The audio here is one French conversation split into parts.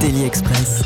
Daily Express.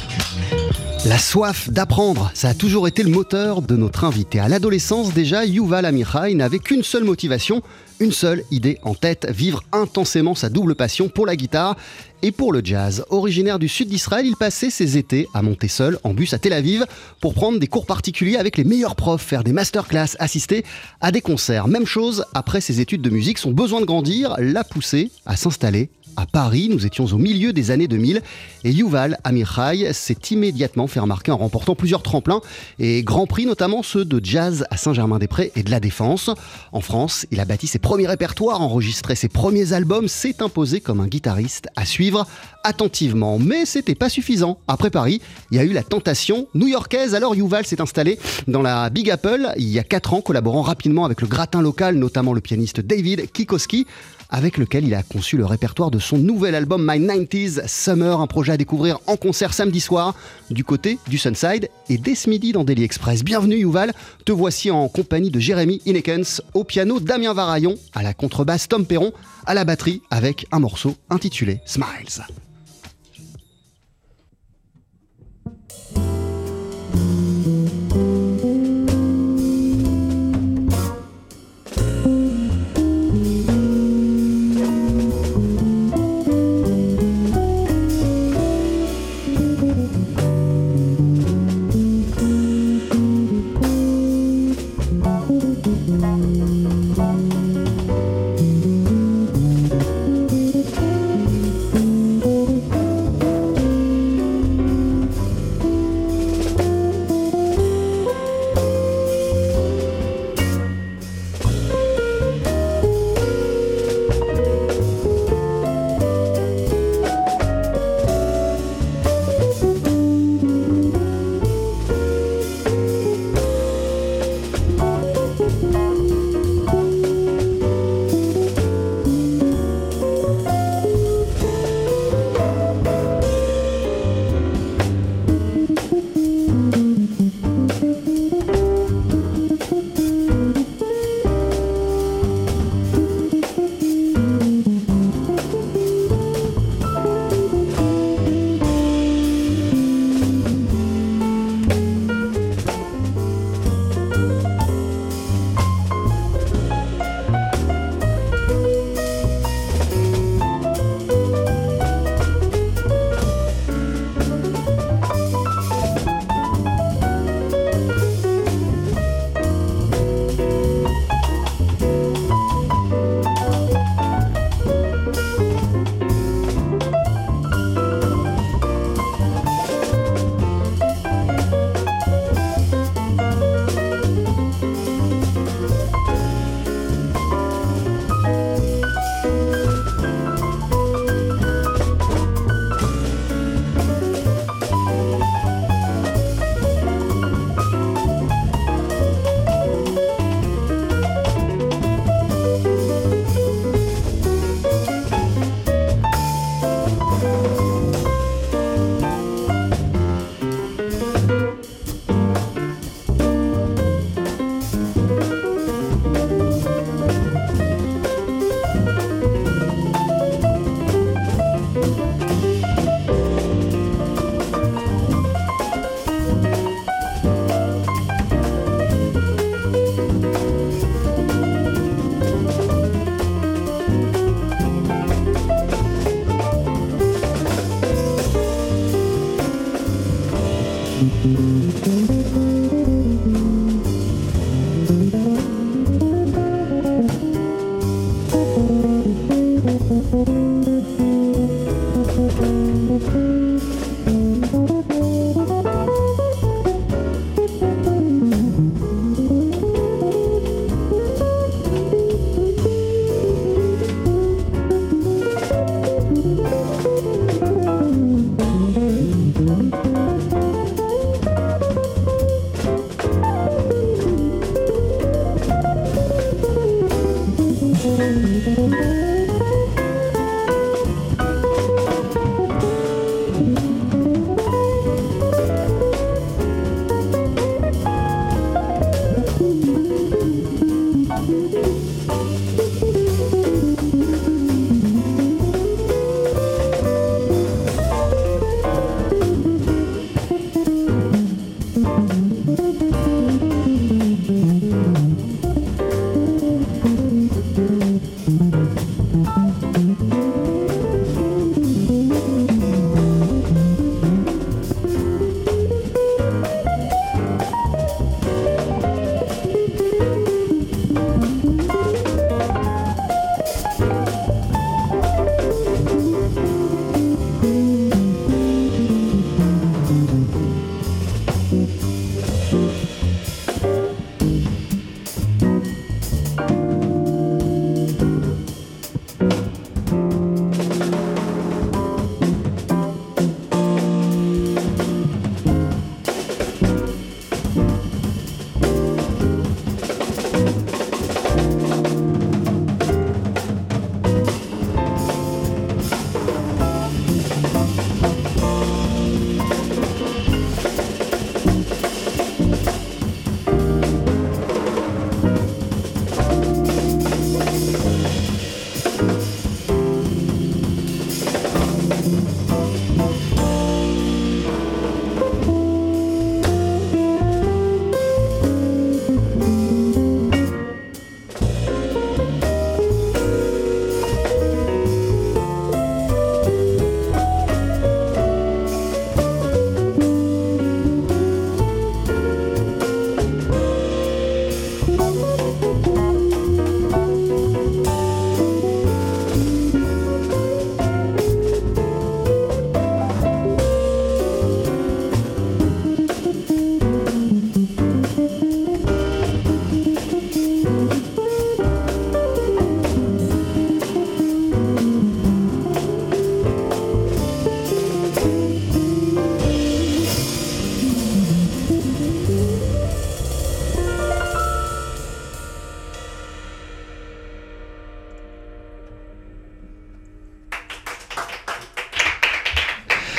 La soif d'apprendre, ça a toujours été le moteur de notre invité. À l'adolescence déjà, Yuval Amichai n'avait qu'une seule motivation, une seule idée en tête, vivre intensément sa double passion pour la guitare et pour le jazz. Originaire du sud d'Israël, il passait ses étés à monter seul en bus à Tel Aviv pour prendre des cours particuliers avec les meilleurs profs, faire des masterclass, assister à des concerts. Même chose après ses études de musique, son besoin de grandir l'a poussé à s'installer à Paris. Nous étions au milieu des années 2000 et Yuval Amichai s'est immédiatement fait remarquer en remportant plusieurs tremplins et grands prix, notamment ceux de jazz à Saint-Germain-des-Prés et de la Défense. En France, il a bâti ses premiers répertoires, enregistré ses premiers albums, s'est imposé comme un guitariste à suivre attentivement. Mais c'était pas suffisant. Après Paris, il y a eu la tentation new-yorkaise. Alors Yuval s'est installé dans la Big Apple il y a 4 ans, collaborant rapidement avec le gratin local, notamment le pianiste David Kikoski avec lequel il a conçu le répertoire de son nouvel album My 90s Summer, un projet à découvrir en concert samedi soir du côté du Sunside et dès ce midi dans Daily Express. Bienvenue Yuval, te voici en compagnie de Jérémy Inekens, au piano Damien Varaillon, à la contrebasse Tom Perron, à la batterie avec un morceau intitulé Smiles.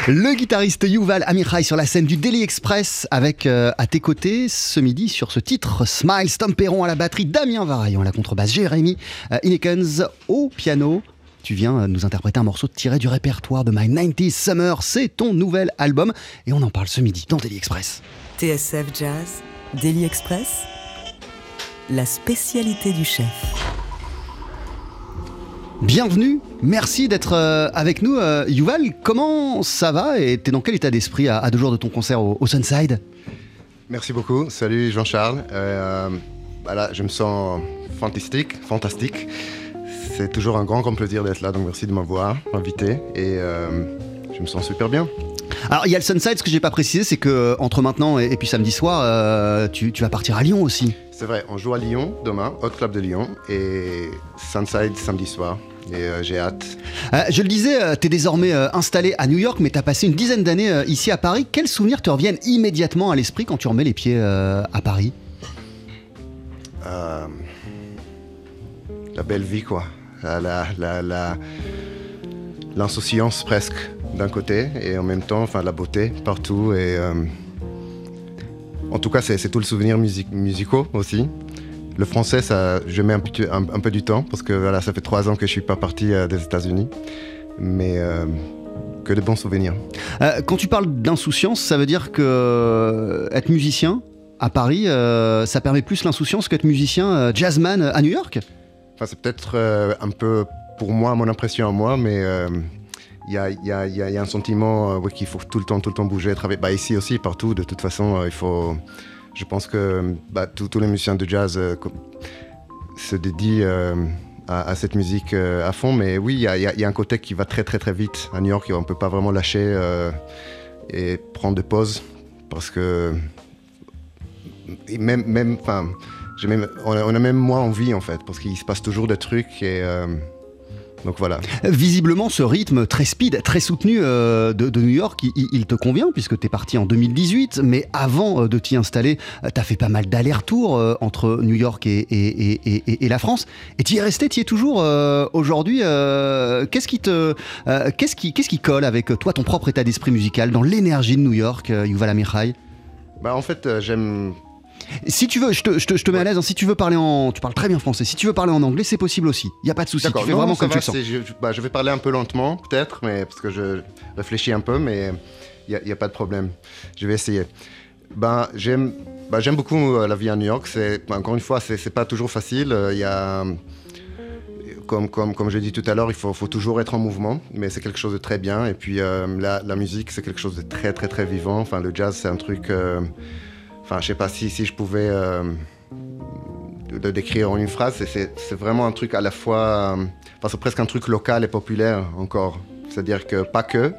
Le guitariste Yuval Amichai sur la scène du Daily Express avec euh, à tes côtés ce midi sur ce titre Smile, Tom Perron à la batterie, Damien Varaillon à la contrebasse, Jérémy euh, au piano. Tu viens euh, nous interpréter un morceau tiré du répertoire de My 90s Summer. C'est ton nouvel album et on en parle ce midi dans Daily Express. TSF Jazz, Daily Express, la spécialité du chef. Bienvenue, merci d'être euh, avec nous. Euh, Yuval, comment ça va et t'es dans quel état d'esprit à, deux jours de ton concert au, au Sunside? Merci beaucoup. Salut Jean-Charles. Euh, voilà, je me sens fantastique, fantastique. C'est toujours un grand, grand plaisir d'être là. Donc merci de m'avoir invité et euh, je me sens super bien. Alors il y a le Sunside, ce que j'ai pas précisé, c'est que entre maintenant et, et puis samedi soir, euh, tu, tu vas partir à Lyon aussi. C'est vrai, on joue à Lyon demain, Hot Club de Lyon et Sunside samedi soir. Et euh, j'ai hâte. Euh, je le disais, euh, t'es désormais euh, installé à New York, mais t'as passé une dizaine d'années ici à Paris. Quels souvenirs te reviennent immédiatement à l'esprit quand tu remets les pieds à Paris? La belle vie, quoi. La, la, la- la- l'insouciance presque d'un côté et en même temps, enfin, la beauté partout. Et en tout cas, c'est, c'est tout le souvenir music- musicaux aussi. Le français, ça, je mets un, petit- un- un peu du temps parce que voilà, ça fait trois ans que je suis pas parti euh, des États-Unis, mais euh, que de bons souvenirs. Euh, Quand tu parles d'insouciance, ça veut dire que être musicien à Paris, ça permet plus l'insouciance qu'être musicien jazzman à New York? Enfin, c'est peut-être un peu pour moi, mon impression à moi, mais il y, a, y y y un sentiment euh, ouais, qu'il faut tout le temps, tout le temps bouger, travailler. Bah, ici aussi, partout, de toute façon, euh, il faut. Je pense que bah, tous les musiciens de jazz euh, se dédient euh, à, cette musique euh, à fond, mais oui, il y a, un côté qui va très très très vite à New York on ne peut pas vraiment lâcher et prendre des pauses parce que même, même, enfin, on, a, même moins envie en fait, parce qu'il se passe toujours des trucs et donc voilà. Visiblement, ce rythme très speed, très soutenu euh, de, de New York, il, il- te convient puisque t'es parti en 2018, mais avant euh, de t'y installer, euh, t'as fait pas mal d'allers-retours euh, entre New York et, et- et- et- et la France, et t'y es resté, t'y es toujours euh, aujourd'hui. qu'est-ce qui te, qu'est-ce qui, qu'est-ce qui colle avec toi, ton propre état d'esprit musical, dans l'énergie de New York, Yuval Amichai Bah en fait, j'aime. Si tu veux, je te, je te- je te mets à l'aise. hein, si tu veux parler en, tu parles très bien français. Si tu veux parler en anglais, c'est possible aussi. Il y a pas de souci. Tu fais Non, vraiment ça comme va, tu le sens. c'est- Je, je- bah, je vais parler un peu lentement, peut-être, mais parce que je réfléchis un peu, mais il n'y a, pas de problème. Je vais essayer. Ben, j'aime, bah, j'aime beaucoup euh, la vie à New York. C'est, bah, encore une fois, c'est, c'est pas toujours facile. Euh, Il y a, comme, comme, comme je l'ai dit tout à l'heure, il faut, faut toujours être en mouvement, mais c'est quelque chose de très bien. Et puis euh, la, la musique, c'est quelque chose de très, très, très vivant. Enfin, le jazz, c'est un truc. euh, Enfin, je sais pas si, si je pouvais euh, le le décrire en une phrase. c'est- vraiment un truc à la fois. euh, Enfin, c'est presque un truc local et populaire encore. C'est-à-dire que pas que,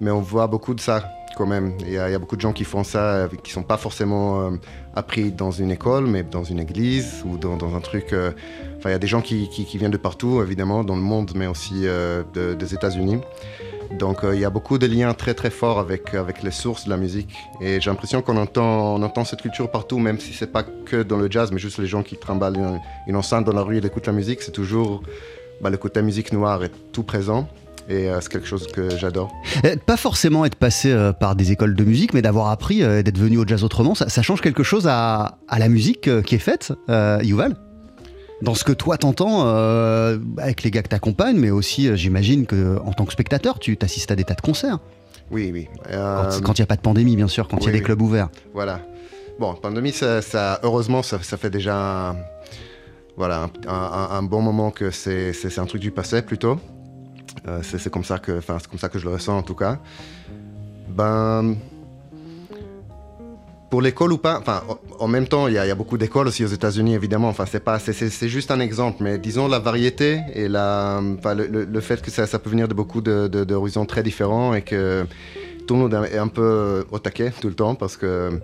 mais on voit beaucoup de ça quand même. Il y, a beaucoup de gens qui font ça, euh, qui sont pas forcément euh, appris dans une école, mais dans une église ou dans, un truc. euh, Enfin, il y a des gens qui, qui- viennent de partout, évidemment, dans le monde, mais aussi euh, de- des États-Unis. Donc euh, il y a beaucoup de liens très très forts avec, avec les sources de la musique. Et j'ai l'impression qu'on entend, on entend cette culture partout, même si c'est pas que dans le jazz, mais juste les gens qui trimballent une, enceinte dans la rue et écoutent la musique, c'est toujours bah, le côté musique noire est tout présent. Et euh, c'est quelque chose que j'adore. Euh, Pas forcément être passé par des écoles de musique, mais d'avoir appris, d'être venu au jazz autrement, ça, change quelque chose à, à la musique qui est faite, Yuval? Dans ce que toi t'entends euh, avec les gars que t'accompagnes, mais aussi, euh, j'imagine que en tant que spectateur, tu t'assistes à des tas de concerts. Oui, oui. Quand Euh, il n'y a pas de pandémie, bien sûr, quand il y a des oui. clubs ouverts. Voilà. Bon, pandémie, ça, ça- heureusement, ça, ça fait déjà un, voilà, un, un- un bon moment que c'est un truc du passé plutôt. C'est c'est comme, ça que- c'est comme ça que je le ressens en tout cas. Ben. Pour l'école ou pas, enfin, en- même temps, il y, a- beaucoup d'écoles aussi aux États-Unis, évidemment. Enfin, c'est pas, c'est- juste un exemple, mais disons la variété et la, enfin, le, fait que ça, ça peut venir de beaucoup de- de- d'horizons très différents et que tout le monde est un peu au taquet tout le temps parce que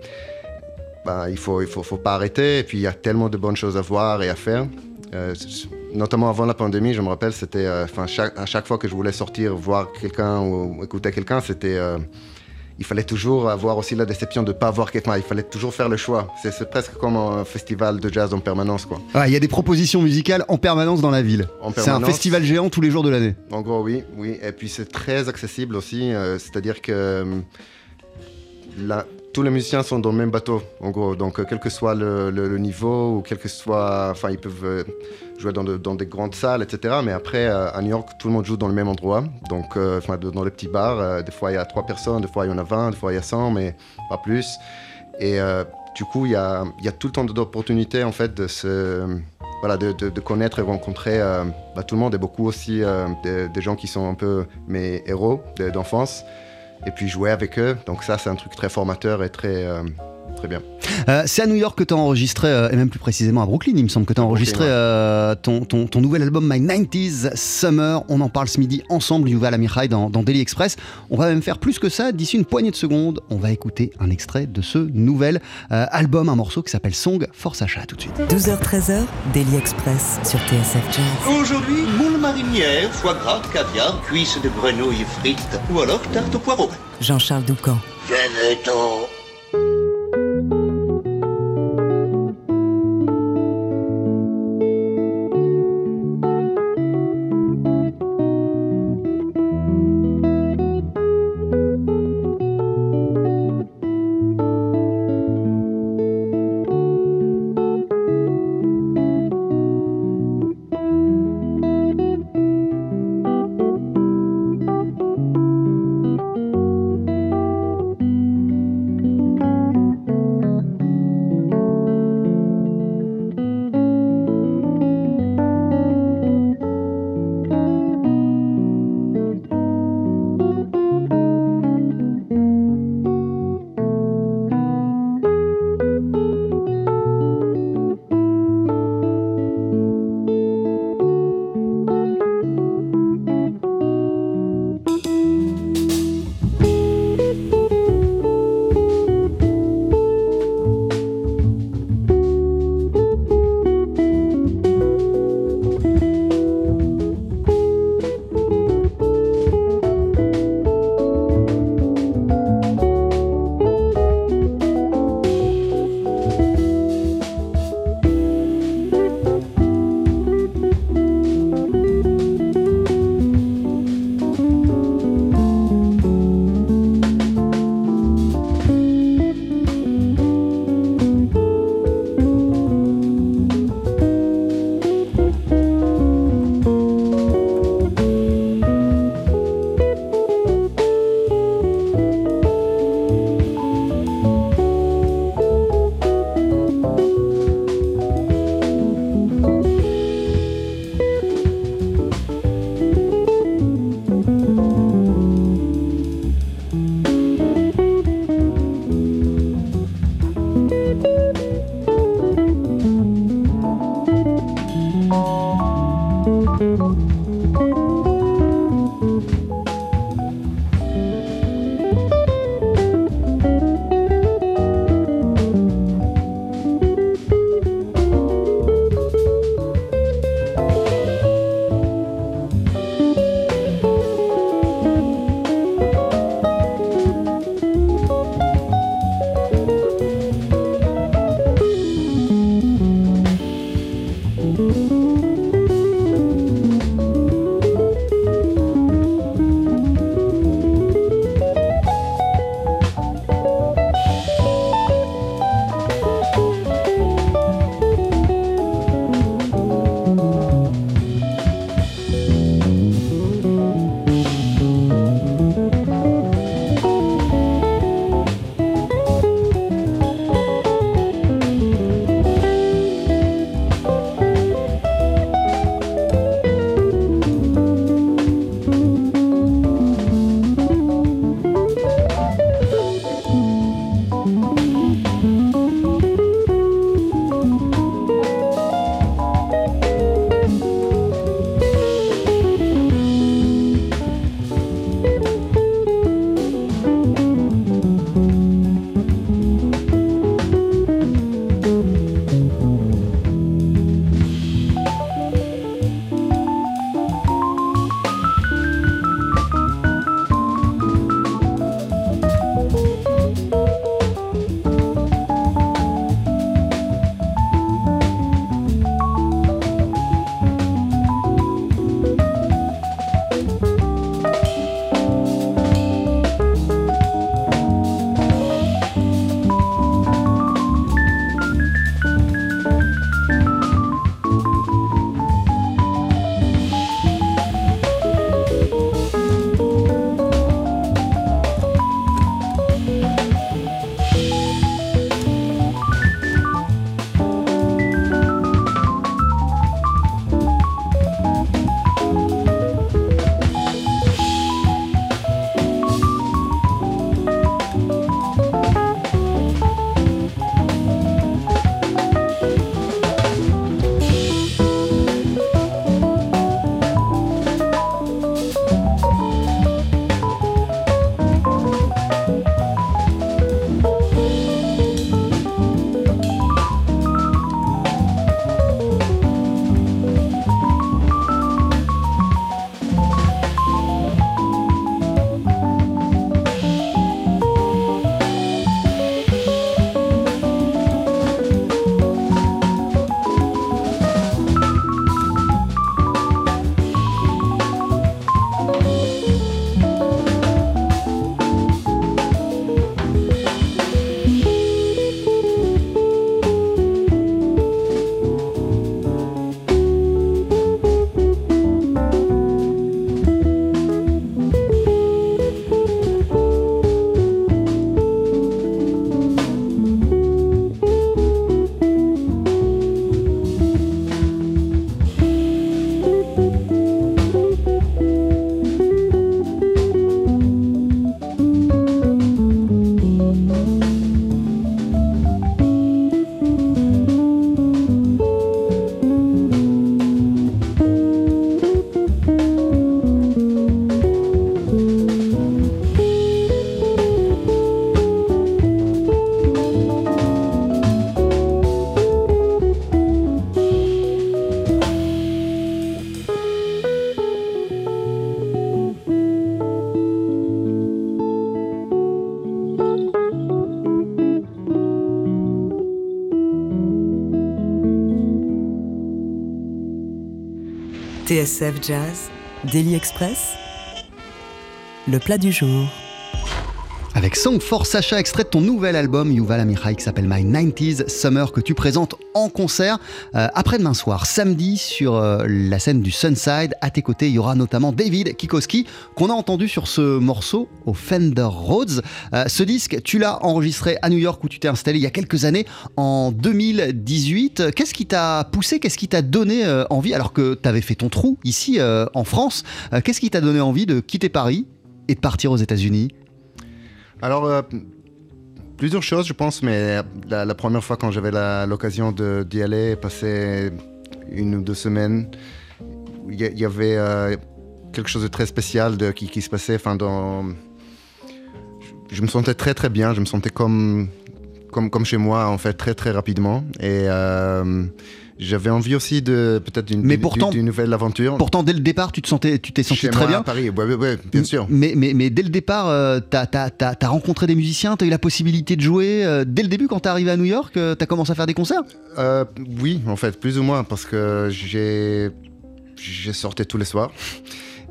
ben, il faut, il faut, faut pas arrêter. Et puis il y a tellement de bonnes choses à voir et à faire. Euh, notamment avant la pandémie, je me rappelle, c'était, euh, enfin, à chaque fois que je voulais sortir voir quelqu'un ou écouter quelqu'un, c'était, euh, il fallait toujours avoir aussi la déception de ne pas avoir quelqu'un. Il fallait toujours faire le choix. C'est presque comme un festival de jazz en permanence. quoi. Il y a des propositions musicales en permanence dans la ville. C'est un festival géant tous les jours de l'année. En gros, oui. oui. Et puis c'est très accessible aussi. Euh, c'est-à-dire que euh, la, tous les musiciens sont dans le même bateau, en gros. Donc, euh, quel que soit le, niveau, ou quel que soit. Enfin, ils peuvent jouer dans, des grandes salles, etc. Mais après, à New York, tout le monde joue dans le même endroit. Donc, enfin, dans les petits bars, des fois il y a trois personnes, des fois il y en a 20, des fois il y a 100, mais pas plus. Et du coup, il y a, tout le temps d'opportunités, en fait, de se voilà, de, connaître et rencontrer euh, bah, tout le monde et beaucoup aussi euh, des, gens qui sont un peu mes héros d'enfance et puis jouer avec eux. Donc ça, c'est un truc très formateur et très, euh, très bien. Euh, c'est à New York que tu as enregistré, euh, et même plus précisément à Brooklyn, il me semble que tu as enregistré euh, ton, ton, nouvel album My 90s Summer. On en parle ce midi ensemble, Yuval Amichai, dans, dans Daily Express. On va même faire plus que ça. D'ici une poignée de secondes, on va écouter un extrait de ce nouvel album, un morceau qui s'appelle Song for Sacha. Tout de suite. 12h-13h, Daily Express sur TSF Jazz. Aujourd'hui, moule marinière, foie gras, caviar, cuisses de grenouille frites ou alors tarte au poireau. Jean-Charles Doucan. Venez-t'en TSF Jazz, Daily Express, le plat du jour. Avec Song for Sacha, extrait de ton nouvel album Yuval Amichai qui s'appelle My 90s Summer que tu présentes en concert euh, après-demain soir, samedi sur euh, la scène du Sunside. À tes côtés, il y aura notamment David Kikoski qu'on a entendu sur ce morceau au Fender Rhodes. Euh, ce disque, tu l'as enregistré à New York où tu t'es installé il y a quelques années en 2018. Qu'est-ce qui t'a poussé, qu'est-ce qui t'a donné envie alors que tu avais fait ton trou ici en France Qu'est-ce qui t'a donné envie de quitter Paris et de partir aux États-Unis alors, euh, plusieurs choses, je pense, mais la, première fois quand j'avais l'occasion d'y aller, passer une ou deux semaines, il y, avait euh, quelque chose de très spécial qui, se passait. Enfin, je, me sentais très très bien, je me sentais comme, comme, comme chez moi, en fait, très très rapidement. Et. Euh, j'avais envie aussi de peut-être d'une nouvelle aventure. Pourtant, dès le départ, tu te sentais, tu t'es senti très bien. À Paris, ouais, bien sûr. Mais, mais, mais dès le départ, euh, tu as, rencontré des musiciens, tu as eu la possibilité de jouer. Euh, dès le début, quand tu es arrivé à New York, euh, tu as commencé à faire des concerts? Oui, en fait, plus ou moins, parce que j'ai sorti tous les soirs.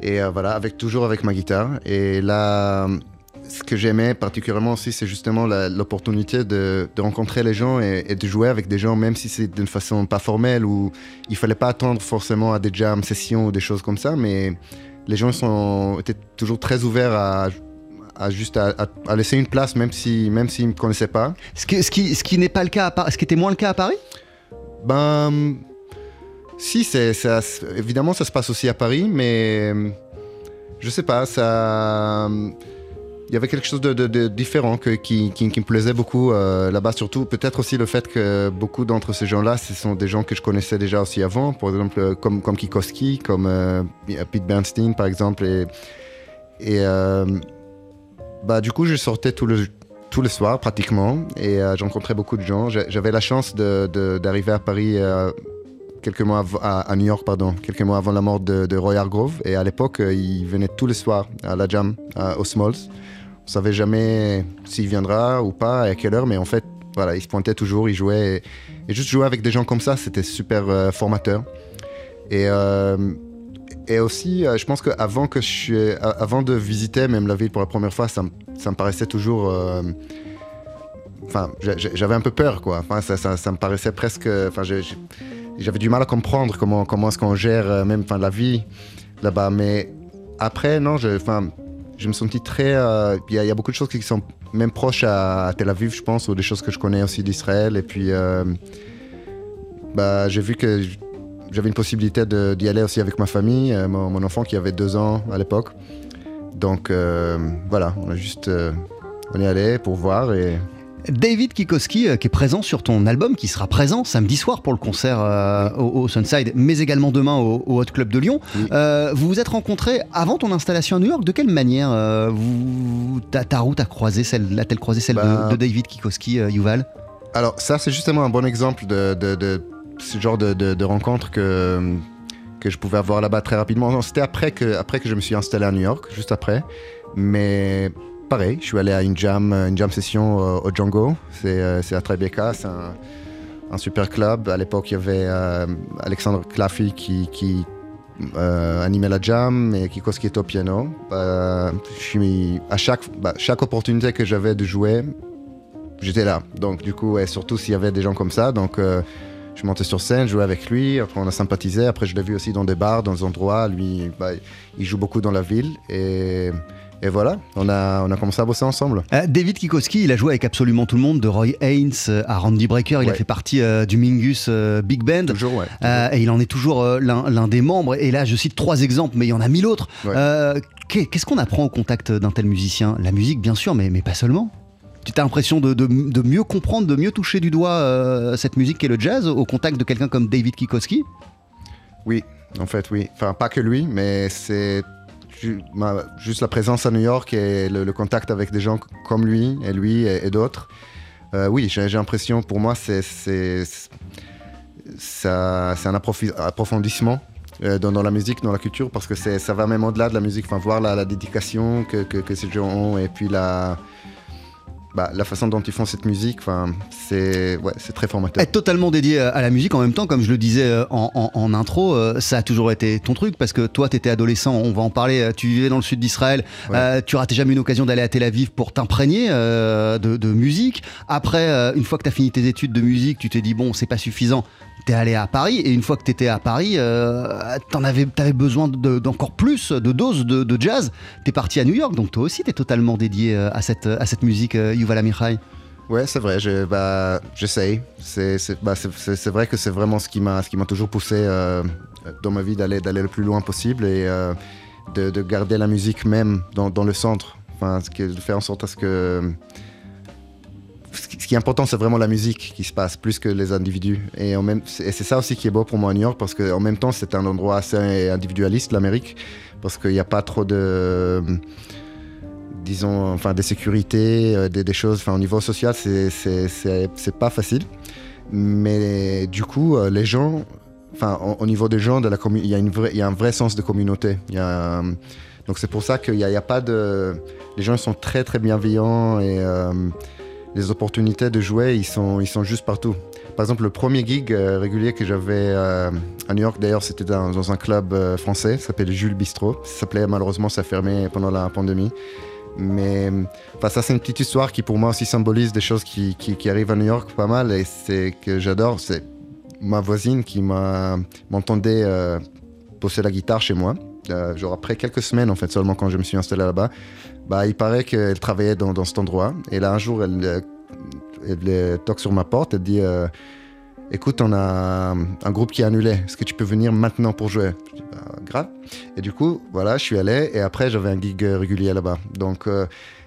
Et voilà, avec, toujours avec ma guitare. Et là, ce que j'aimais particulièrement aussi, c'est justement l'opportunité de, rencontrer les gens et, de jouer avec des gens, même si c'est d'une façon pas formelle, où il fallait pas attendre forcément à des jam sessions ou des choses comme ça, mais les gens sont, étaient toujours très ouverts à, juste à, laisser une place, même si même s'ils me connaissaient pas. Ce, qui, ce qui n'est pas le cas, à, ce qui était moins le cas à Paris? Ben, si, c'est, évidemment, ça se passe aussi à Paris, mais je sais pas, ça il y avait quelque chose de, différent qui, me plaisait beaucoup euh, là-bas, surtout peut-être aussi le fait que beaucoup d'entre ces gens-là, ce sont des gens que je connaissais déjà aussi avant, par exemple euh, comme, Kikoski, comme euh, Pete Bernstein par exemple. Et, bah, du coup, je sortais tout le, tous les soirs pratiquement et j'ai rencontré beaucoup de gens. J'avais la chance d'arriver à Paris quelques mois à, New York, pardon, quelques mois avant la mort de, Roy Hargrove. Et à l'époque, il venait tous les soirs à la jam, au Smalls. On savait jamais s'il viendra ou pas, à quelle heure, mais en fait, voilà, il se pointait toujours, il jouait. Et, juste jouer avec des gens comme ça, c'était super euh, formateur. Et, euh, et aussi, euh, je pense qu'avant que je, avant de visiter même la ville pour la première fois, ça, me paraissait toujours. Enfin, j'avais un peu peur, quoi. Enfin, ça, ça, me paraissait presque. Enfin, j'avais du mal à comprendre comment, comment est-ce qu'on gère même la vie là-bas. Mais après, non, je, enfin, je me sentis très. Euh, il y, a beaucoup de choses qui sont même proches à, Tel Aviv, je pense, ou des choses que je connais aussi d'Israël. Et puis, euh, bah, j'ai vu que j'avais une possibilité d'y aller aussi avec ma famille, euh, mon, enfant qui avait deux ans à l'époque. Donc voilà, on a juste. on est allé pour voir et David Kikoski, euh, qui est présent sur ton album, qui sera présent samedi soir pour le concert euh, au, Sunside, mais également demain au, Hot Club de Lyon. Euh, vous vous êtes rencontrés avant ton installation à New York. De quelle manière vous, ta, route a croisé celle, a-t-elle croisé celle de, ben, David Kikoski, Yuval? Alors ça, c'est justement un bon exemple de, ce genre de, rencontre que que je pouvais avoir là-bas très rapidement. C'était après que, après que je me suis installé à New York, juste après. Mais je suis allé à une jam, une jam session euh, au Django. C'est euh, à Tribeca, c'est un, super club. À l'époque, il y avait euh, Alexandre Claffy qui, animait la jam et Kiko qui était au piano. à chaque, bah, chaque opportunité que j'avais de jouer, j'étais là. Donc, du coup, surtout s'il y avait des gens comme ça. Donc, je montais sur scène, jouais avec lui. Après, on a sympathisé. Après, je l'ai vu aussi dans des bars, dans des endroits. Lui, bah, il joue beaucoup dans la ville. Et voilà, on a, on a commencé à bosser ensemble. Euh, David Kikoski, il a joué avec absolument tout le monde, de Roy Haynes à Randy Brecker, il a fait partie euh, du Mingus euh, Big Band. Toujours, ouais. et il en est toujours l'un des membres. Et là, je cite trois exemples, mais il y en a mille autres. Qu'est-ce qu'on apprend au contact d'un tel musicien? La musique, bien sûr, mais, mais pas seulement. Tu as l'impression de, de, mieux comprendre, de mieux toucher du doigt cette musique qu'est le jazz au contact de quelqu'un comme David Kikoski Oui, en fait, oui. Enfin, pas que lui, mais c'est juste la présence à New York et le, contact avec des gens comme lui et lui et, d'autres, euh, oui, j'ai l'impression, pour moi, c'est un approfondissement euh, dans, la musique, dans la culture, parce que ça va même au-delà de la musique, enfin, voir la, dédication que, que, ces gens ont et puis la, bah, la façon dont ils font cette musique, c'est ouais, très formateur. Être totalement dédié à la musique en même temps, comme je le disais euh, en, intro, euh, ça a toujours été ton truc parce que toi, tu étais adolescent, on va en parler, euh, tu vivais dans le sud d'Israël, tu ratais jamais une occasion d'aller à Tel Aviv pour t'imprégner de, musique. Après, une fois que tu as fini tes études de musique, tu t'es dit, bon, c'est pas suffisant, tu es allé à Paris et une fois que tu étais à Paris, tu avais, avais besoin d'encore plus de doses de, jazz. Tu es parti à New York, donc toi aussi, tu es totalement dédié à cette, à cette musique. Yuval Amichai Ouais, c'est vrai, je, bah, j'essaye. C'est, bah, vrai que c'est vraiment ce qui m'a, toujours poussé euh, dans ma vie d'aller, le plus loin possible et euh, de, de, garder la musique même dans, dans le centre. Enfin, de faire en sorte à ce que. Ce qui est important, c'est vraiment la musique qui se passe, plus que les individus. Et, et c'est ça aussi qui est beau pour moi à New York, parce qu'en même temps, c'est un endroit assez individualiste, l'Amérique, parce qu'il n'y a pas trop de disons, enfin, des sécurités, euh, des, choses. Enfin, au niveau social, c'est pas facile. Mais du coup, euh, les gens, enfin, au, niveau des gens il y a y a un vrai sens de communauté. A, donc c'est pour ça qu'il n'y a, pas de, les gens sont très très bienveillants et euh, les opportunités de jouer, ils sont, ils sont juste partout. Par exemple, le premier gig régulier que j'avais à New York, d'ailleurs, c'était dans, un club français, ça s'appelle Jules Bistro. Ça s'appelait malheureusement, ça fermé pendant la pandémie. Mais ça, c'est une petite histoire qui, pour moi, aussi symbolise des choses qui, qui, arrivent à New York pas mal. Et c'est que j'adore. C'est ma voisine qui m'entendait euh, poser la guitare chez moi. Euh, genre après quelques semaines, en fait, seulement quand je me suis installé là-bas. Bah, il paraît qu'elle travaillait dans, cet endroit. Et là, un jour, elle, euh, elle, toque sur ma porte. Elle dit écoute, on a un groupe qui est annulé, est-ce que tu peux venir maintenant pour jouer? Je dis, bah, grave. Et du coup, voilà, je suis allé et après, j'avais un gig régulier là-bas. Donc, euh,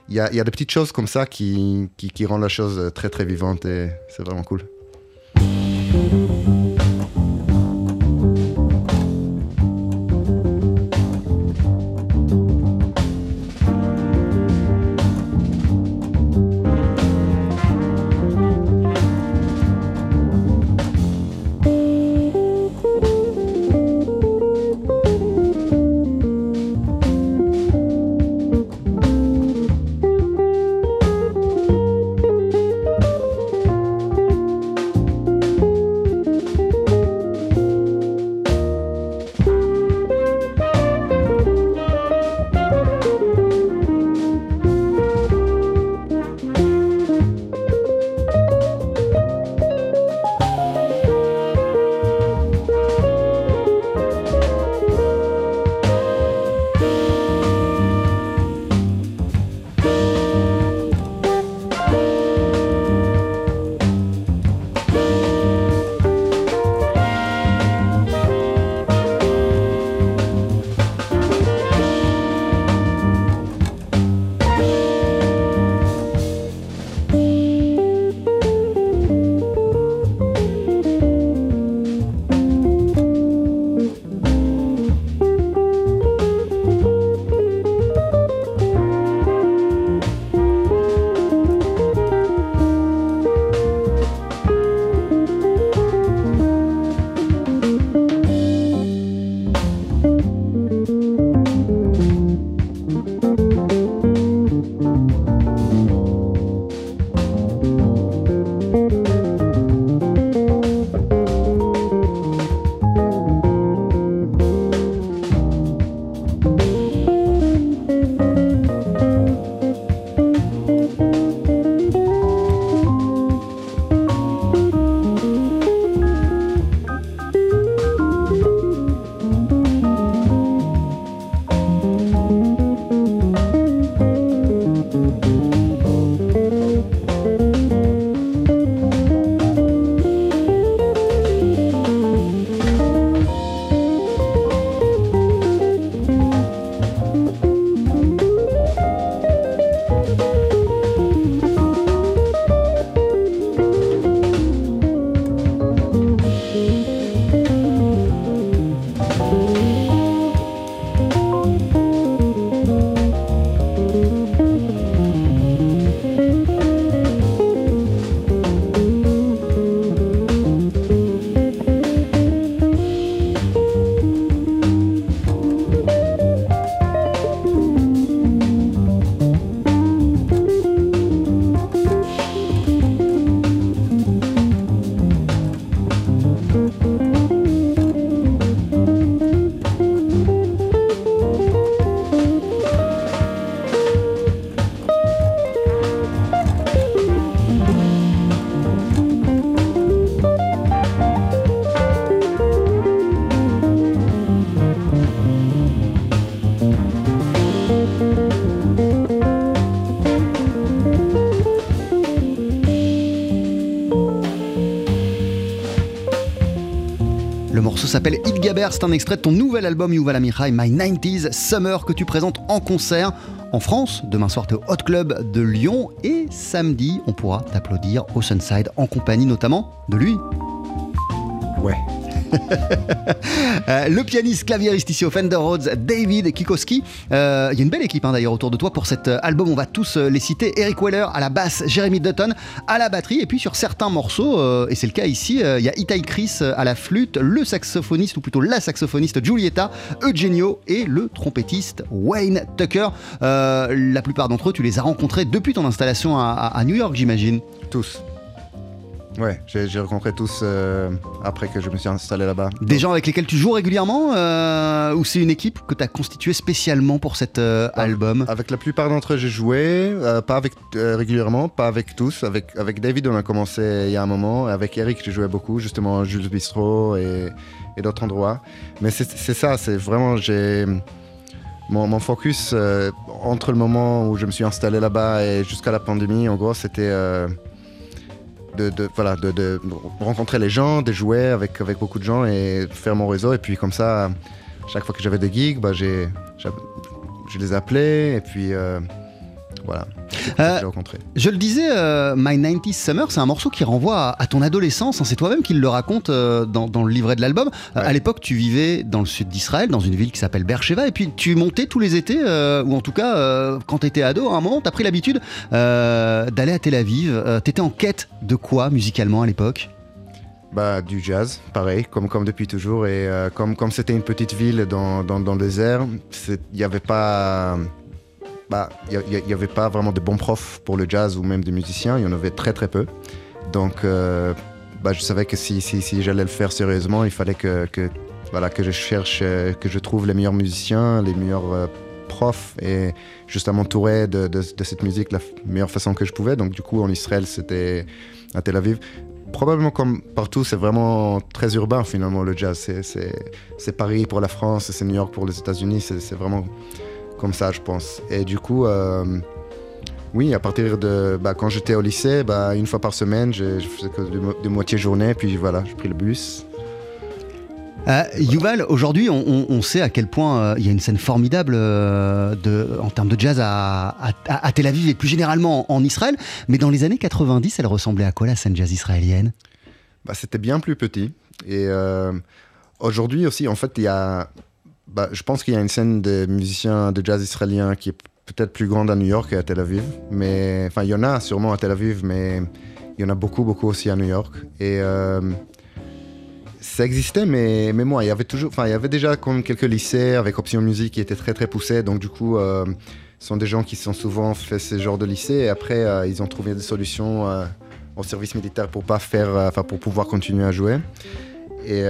il y, a, des petites choses comme ça qui, qui, qui rendent la chose très, très vivante et c'est vraiment cool. C'est un extrait de ton nouvel album Yuval Amichai, My 90s Summer, que tu présentes en concert en France. Demain soir, tu au Hot Club de Lyon. Et samedi, on pourra t'applaudir au Sunside en compagnie notamment de lui. Euh, le pianiste claviériste ici au Fender Rhodes, David Kikoski. Euh, Il y a une belle équipe hein, d'ailleurs autour de toi pour cet euh, album. On va tous les citer. Eric Weller à la basse, Jeremy Dutton à la batterie. Et puis sur certains morceaux, et c'est le cas ici, il y a Itai Chris à la flûte, le saxophoniste, ou plutôt la saxophoniste Giulietta Eugenio et le trompettiste Wayne Tucker. La plupart d'entre eux, tu les as rencontrés depuis ton installation à New York, j'imagine. Tous. Ouais, j'ai rencontré tous euh, après que je me suis installé là-bas. Des gens avec lesquels tu joues régulièrement euh, ou c'est une équipe que tu as constituée spécialement pour cet euh, album? Avec la plupart d'entre eux, j'ai joué, pas avec régulièrement, pas avec tous. Avec, avec David, on a commencé il y a un moment. Avec Eric, j'ai joué beaucoup, justement Jules Bistro et, et d'autres endroits. Mais c'est ça, c'est vraiment j'ai mon, mon focus entre le moment où je me suis installé là-bas et jusqu'à la pandémie. En gros, c'était de, rencontrer les gens, de jouer avec, beaucoup de gens et faire mon réseau. Et puis comme ça, chaque fois que j'avais des gigs, bah, je les appelais euh. Euh, rencontré. Je le disais, euh, My 90s Summer, c'est un morceau qui renvoie à, à ton adolescence. hein. C'est toi-même qui le raconte euh, dans, dans le livret de l'album. Ouais. à l'époque, tu vivais dans le sud d'Israël, dans une ville qui s'appelle Beersheba, et puis tu montais tous les étés, ou en tout cas, quand tu étais ado, à un moment, tu as pris l'habitude d'aller à Tel Aviv. tu étais en quête de quoi musicalement à l'époque? Bah, du jazz, pareil, comme, comme depuis toujours. Et comme comme c'était une petite ville dans, dans, dans le désert, il n'y avait pas. Bah, il y a- il y a- il y avait pas vraiment de bons profs pour le jazz ou même des musiciens. Il y en avait très très peu. Donc, euh, bah, je savais que si, si, si j'allais le faire sérieusement, il fallait que, voilà, que je cherche, euh, que je trouve les meilleurs musiciens, les meilleurs euh, profs et juste à m'entourer de, de, cette musique la meilleure façon que je pouvais. Donc, du coup, en Israël, c'était à Tel Aviv probablement comme partout, c'est vraiment très urbain finalement le jazz. C'est- Paris pour la France, c'est New York pour les États-Unis, c'est vraiment comme ça, je pense. Et du coup, euh, oui, à partir de bah, quand j'étais au lycée, bah, une fois par semaine, je, je faisais que de, mo- de moitié journée, puis voilà, j'ai pris le bus. Euh, Yuval, aujourd'hui, on, on- on sait à quel point euh, il y a une scène formidable euh, de, en termes de jazz à, à- à Tel Aviv et plus généralement en, Israël. Mais dans les années 90, elle ressemblait à quoi la scène jazz israélienne? Bah, c'était bien plus petit. Et aujourd'hui aussi, en fait, il y a, bah, je pense qu'il y a une scène de musiciens de jazz israéliens qui est peut-être plus grande à New York et à Tel Aviv. Mais enfin, il y en a sûrement à Tel Aviv, mais il y en a beaucoup, beaucoup aussi à New York. Et euh, ça existait, mais, mais moi, il y avait toujours, enfin, il y avait déjà comme quelques lycées avec option musique qui étaient très, très poussés. Donc, du coup, euh, ce sont des gens qui sont souvent fait ce genre de lycée. Et après, euh, ils ont trouvé des solutions au service militaire pour pas faire, enfin, pour pouvoir continuer à jouer. Et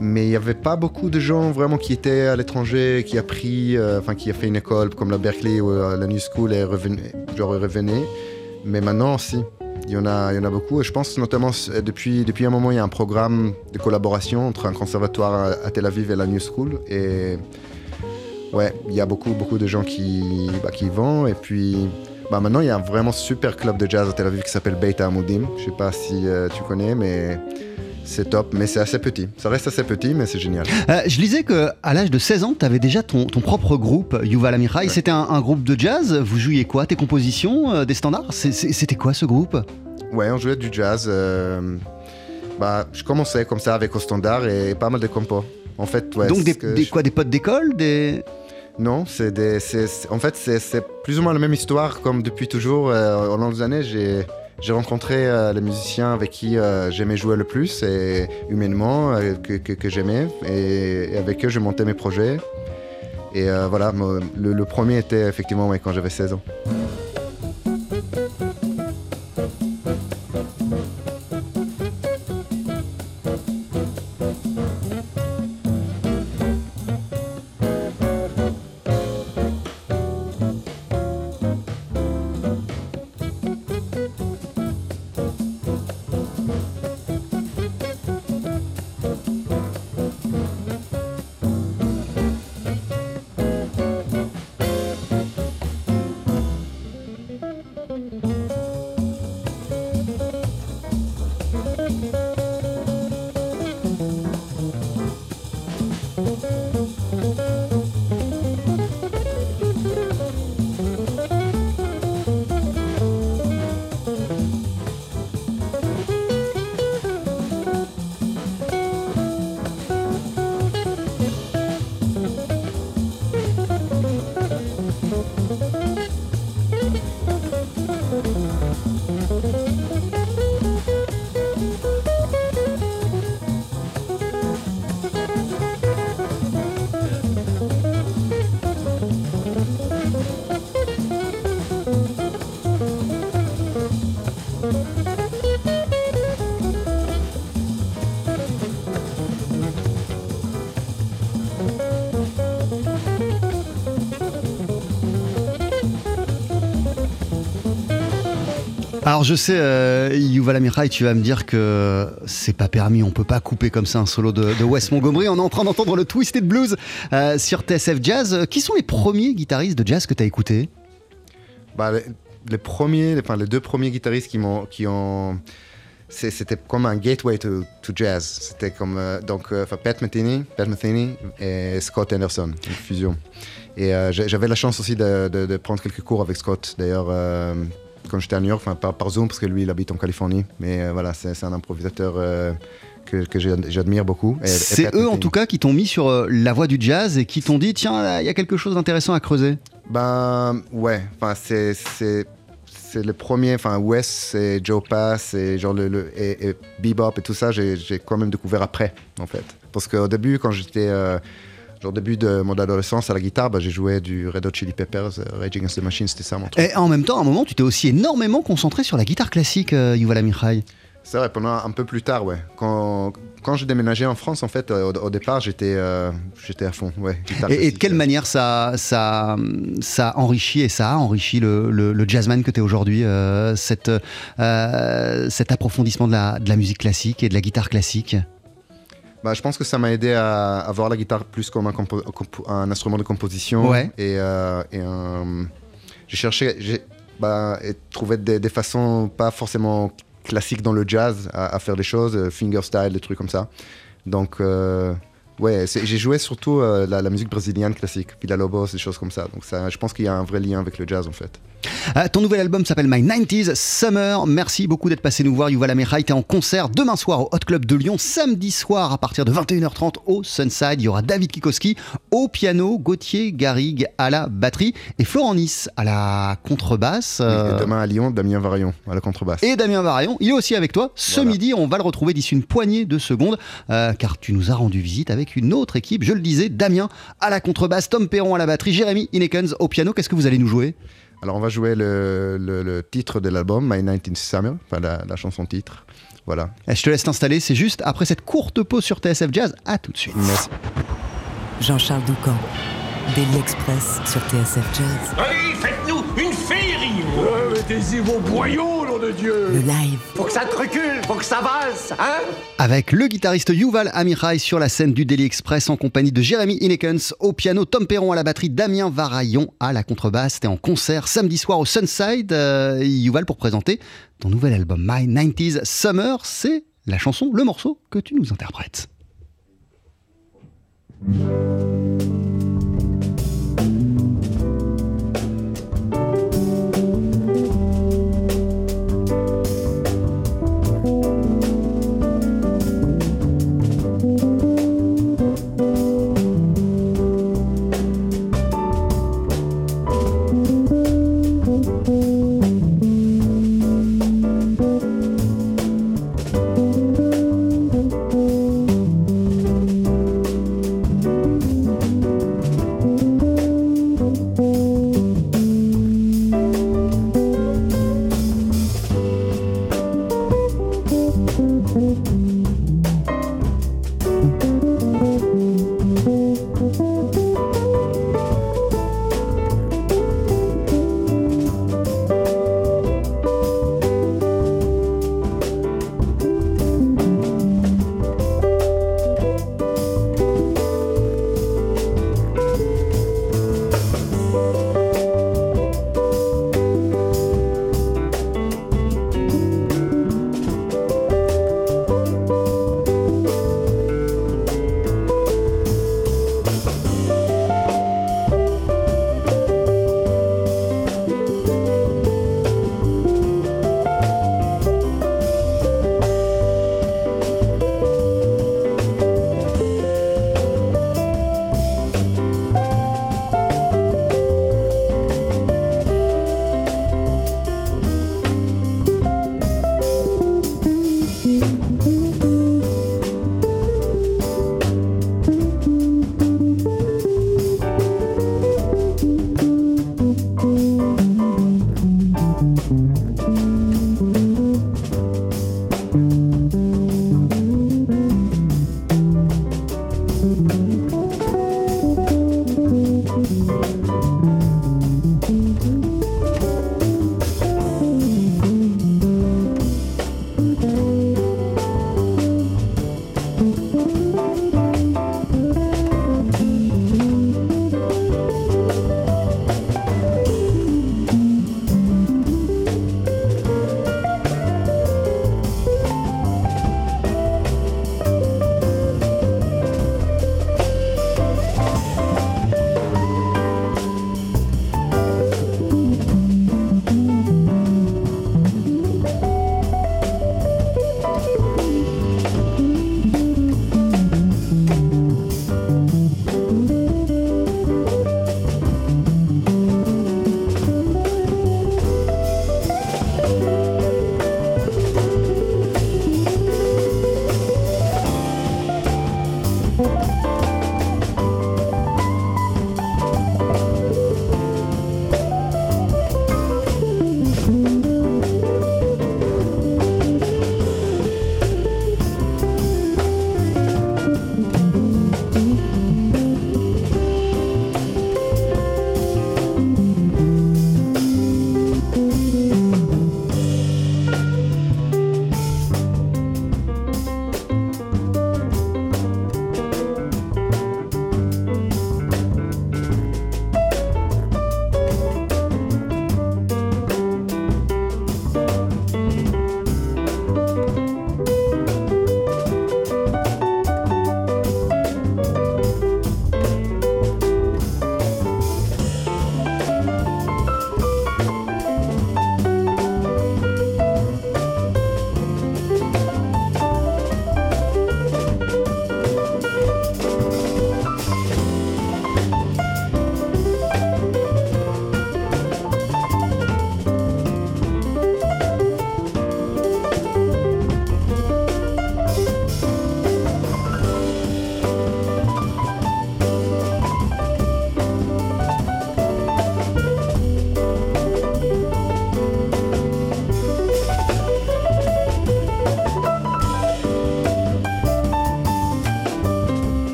mais il n'y avait pas beaucoup de gens vraiment qui étaient à l'étranger, qui a pris, euh, qui a fait une école comme la Berkeley ou euh, la New School et revenu, genre revenait. Mais maintenant, si, il y en a, y en a beaucoup. Et je pense notamment depuis depuis un moment, il y a un programme de collaboration entre un conservatoire à, Tel Aviv et la New School. Et ouais, il y a beaucoup beaucoup de gens qui bah, qui vont. Et puis bah, maintenant, il y a un vraiment super club de jazz à Tel Aviv qui s'appelle Beit Amoudim. Je sais pas si euh, tu connais, mais c'est top, mais c'est assez petit. Ça reste assez petit, mais c'est génial. Euh, Je lisais que à l'âge de 16 ans, tu avais déjà ton, ton propre groupe, Yuval Amichai. C'était un, un groupe de jazz. Vous jouiez quoi? Tes compositions euh, Des standards? C'était quoi ce groupe? Ouais, on jouait du jazz. euh, bah, je commençais comme ça avec au standard et pas mal de compos. En fait, ouais. Donc des, je- quoi Des potes d'école des... Non, c'est en fait, c'est c'est plus ou moins la même histoire comme depuis toujours. Euh, au long des années, j'ai j'ai rencontré euh, les musiciens avec qui euh, j'aimais jouer le plus et humainement euh, que, j'aimais. Et, avec eux, je montais mes projets. Et voilà, le, premier était effectivement quand j'avais 16 ans. Alors je sais, euh, Yuval Amichai, tu vas me dire que c'est pas permis, on peut pas couper comme ça un solo de, de Wes Montgomery. On est en train d'entendre le Twisted Blues euh, sur TSF Jazz. Qui sont les premiers guitaristes de jazz que tu as écoutés? Bah, les, premiers, enfin, les deux premiers guitaristes qui m'ont, qui ont, c'était comme un gateway to, jazz. C'était comme euh, donc euh, Pat Metheny, Pat Metheny et Scott Anderson, une fusion. Et euh, j'avais la chance aussi de, prendre quelques cours avec Scott. D'ailleurs, euh, quand j'étais à New York, enfin par, par Zoom parce que lui il habite en Californie. Mais euh, voilà, c'est, un improvisateur euh, que, j'admire beaucoup. C'est eux en tout cas qui t'ont mis sur euh, la voie du jazz et qui t'ont dit tiens, il y a quelque chose d'intéressant à creuser. Ben ouais, enfin c'est c'est le premier, enfin Wes et Joe Pass et genre le, le- et, et Bebop et tout ça, j'ai j'ai quand même découvert après en fait. Parce qu'au début, quand j'étais euh, genre début de mon adolescence à la guitare, bah, j'ai joué du Red Hot Chili Peppers, euh, Rage Against the Machine, c'était ça mon truc. Et en même temps, à un moment, tu t'es aussi énormément concentré sur la guitare classique, euh, Yuval Amichai. C'est vrai, pendant un peu plus tard, ouais. Quand, quand j'ai déménagé en France, en fait, euh, au, au départ, j'étais euh, j'étais à fond, ouais. Et, et de quelle manière ça, ça, ça enrichit et ça a enrichi le, le- le jazzman que tu es aujourd'hui, euh, cet approfondissement de la, de la musique classique et de la guitare classique? Bah, je pense que ça m'a aidé à, à voir la guitare plus comme un, compo- compo- un instrument de composition. Ouais. Et, euh, et un- j'ai cherché, j'ai bah, et trouvé des, des façons pas forcément classiques dans le jazz à, à faire des choses, euh, fingerstyle, des trucs comme ça. Donc, euh, ouais, c'est- j'ai joué surtout euh, la, la musique brésilienne classique, Villa Lobos, des choses comme ça. Donc, ça, je pense qu'il y a un vrai lien avec le jazz en fait. Euh, ton nouvel album s'appelle My 90s Summer. Merci beaucoup d'être passé nous voir. Yuval Amichai, t'es en concert demain soir au Hot Club de Lyon, samedi soir à partir de 21h30 au Sunside. Il y aura David Kikoski au piano, Gauthier Garrigue à la batterie et Florent Nice à la contrebasse. Euh, Et demain à Lyon, Damien Varion à la contrebasse. et Damien Varion, il est aussi avec toi. Ce Voilà. midi, on va le retrouver d'ici une poignée de secondes, euh, car tu nous as rendu visite avec une autre équipe. Je le disais, Damien à la contrebasse, Tom Perron à la batterie, Jérémy Inekens au piano. Qu'est-ce que vous allez nous jouer? Alors on va jouer le, le- le titre de l'album, My 19th Summer, enfin la, la chanson titre. Voilà. Eh, Je te laisse t'installer, c'est juste après cette courte pause sur TSF Jazz. À tout de suite. Merci. Jean-Charles Doucan, Daily Express sur TSF Jazz. Allez, faites-nous une féerie Mettez-y vos boyaux, de Dieu Le live, Faut que ça te recule, faut que ça valse, hein? Avec le guitariste Yuval Amichai sur la scène du Daily Express en compagnie de Jérémy Inekens au piano, Tom Perron à la batterie, Damien Varaillon à la contrebasse. T'es en concert samedi soir au Sunside. Euh, Yuval pour présenter ton nouvel album My 90s Summer. C'est la chanson, le morceau que tu nous interprètes.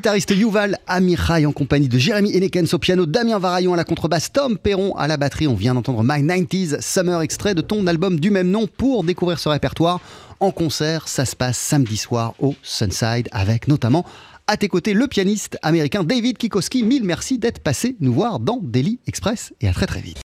Guitariste Yuval Amichai en compagnie de Jérémy Henekens au piano, Damien Varaillon à la contrebasse, Tom Perron à la batterie. On vient d'entendre My 90s Summer extrait de ton album du même nom pour découvrir ce répertoire en concert. Ça se passe samedi soir au Sunside avec notamment à tes côtés le pianiste américain David Kikoski. Mille merci d'être passé nous voir dans Daily Express et à très très vite.